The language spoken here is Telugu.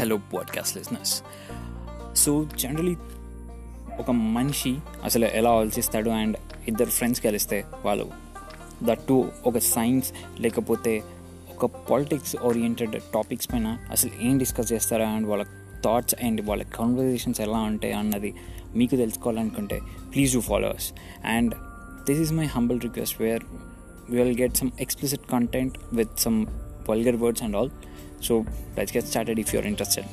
Hello podcast listeners so generally ఒక మనిషి అసలు ఎలా ఆలోచిస్తాడు అండ్ ఇద్దరు ఫ్రెండ్స్ కలిస్తే వాళ్ళు దట్ టు ఒక సైన్స్ లేకపోతే ఒక పాలిటిక్స్ ఓరియంటెడ్ టాపిక్స్ పైన అసలు ఏం డిస్కస్ చేస్తారా అండ్ వాళ్ళ థాట్స్ అండ్ వాళ్ళ కన్వర్జేషన్స్ ఎలా ఉంటాయి అన్నది మీకు తెలుసుకోవాలనుకుంటే please do followers and this is my humble request where will get some explicit content with some vulgar words and all So let's get started if you're interested.